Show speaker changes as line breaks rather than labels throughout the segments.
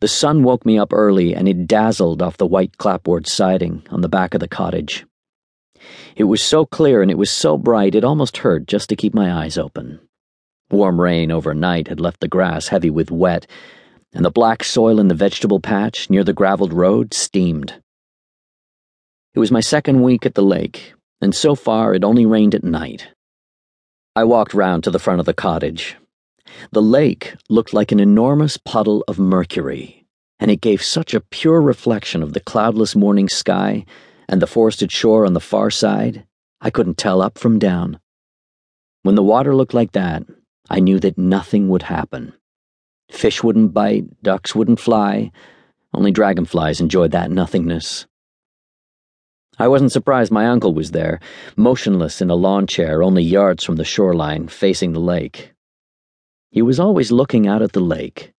The sun woke me up early and it dazzled off the white clapboard siding on the back of the cottage. It was so clear and it was so bright it almost hurt just to keep my eyes open. Warm rain overnight had left the grass heavy with wet, and the black soil in the vegetable patch near the gravelled road steamed. It was my second week at the lake, and so far it only rained at night. I walked round to the front of the cottage. The lake looked like an enormous puddle of mercury, and it gave such a pure reflection of the cloudless morning sky and the forested shore on the far side, I couldn't tell up from down. When the water looked like that, I knew that nothing would happen. Fish wouldn't bite, ducks wouldn't fly, only dragonflies enjoyed that nothingness. I wasn't surprised my uncle was there, motionless in a lawn chair only yards from the shoreline, facing the lake. He was always looking out at the lake.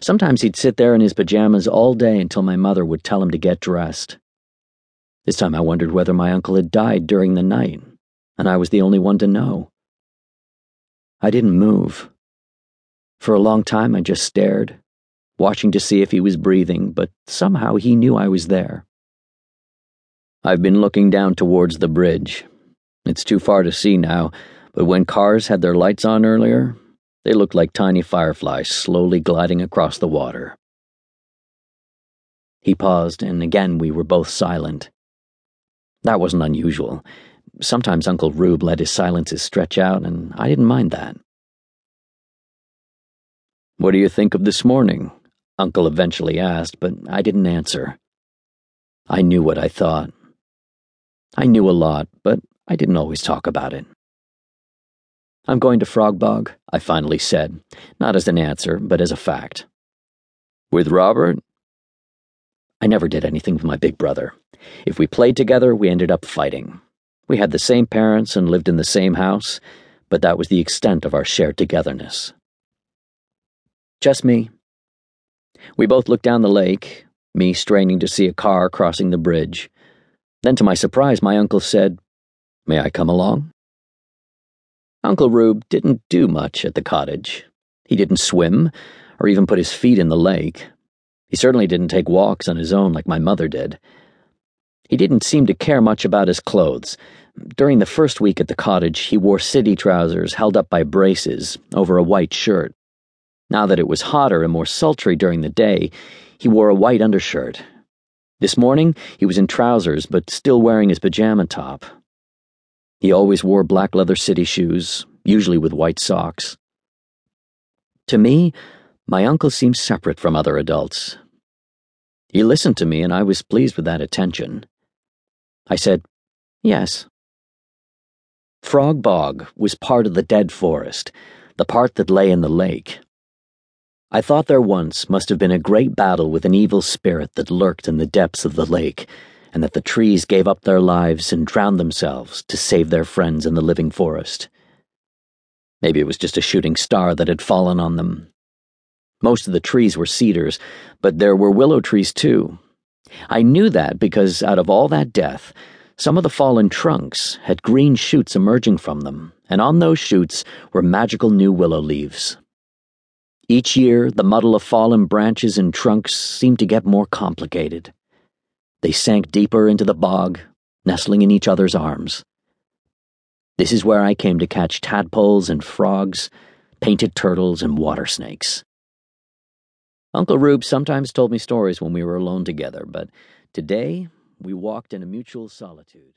Sometimes he'd sit there in his pajamas all day until my mother would tell him to get dressed. This time I wondered whether my uncle had died during the night, and I was the only one to know. I didn't move. For a long time I just stared, watching to see if he was breathing, but somehow he knew I was there. I've been looking down towards the bridge. It's too far to see now, but when cars had their lights on earlier, they looked like tiny fireflies slowly gliding across the water. He paused, and again we were both silent. That wasn't unusual. Sometimes Uncle Rube let his silences stretch out, and I didn't mind that. What do you think of this morning? Uncle eventually asked, but I didn't answer. I knew what I thought. I knew a lot, but I didn't always talk about it. I'm going to Frog Bog, I finally said, not as an answer, but as a fact. With Robert? I never did anything with my big brother. If we played together, we ended up fighting. We had the same parents and lived in the same house, but that was the extent of our shared togetherness. Just me. We both looked down the lake, me straining to see a car crossing the bridge, then, to my surprise, my uncle said, May I come along? Uncle Rube didn't do much at the cottage. He didn't swim, or even put his feet in the lake. He certainly didn't take walks on his own like my mother did. He didn't seem to care much about his clothes. During the first week at the cottage, he wore city trousers held up by braces over a white shirt. Now that it was hotter and more sultry during the day, he wore a white undershirt this morning, he was in trousers, but still wearing his pajama top. He always wore black leather city shoes, usually with white socks. To me, my uncle seemed separate from other adults. He listened to me, and I was pleased with that attention. I said, Yes. Frog Bog was part of the dead forest, the part that lay in the lake. I thought there once must have been a great battle with an evil spirit that lurked in the depths of the lake, and that the trees gave up their lives and drowned themselves to save their friends in the living forest. Maybe it was just a shooting star that had fallen on them. Most of the trees were cedars, but there were willow trees too. I knew that because out of all that death, some of the fallen trunks had green shoots emerging from them, and on those shoots were magical new willow leaves. Each year, the muddle of fallen branches and trunks seemed to get more complicated. They sank deeper into the bog, nestling in each other's arms. This is where I came to catch tadpoles and frogs, painted turtles and water snakes. Uncle Rube sometimes told me stories when we were alone together, but today we walked in a mutual solitude.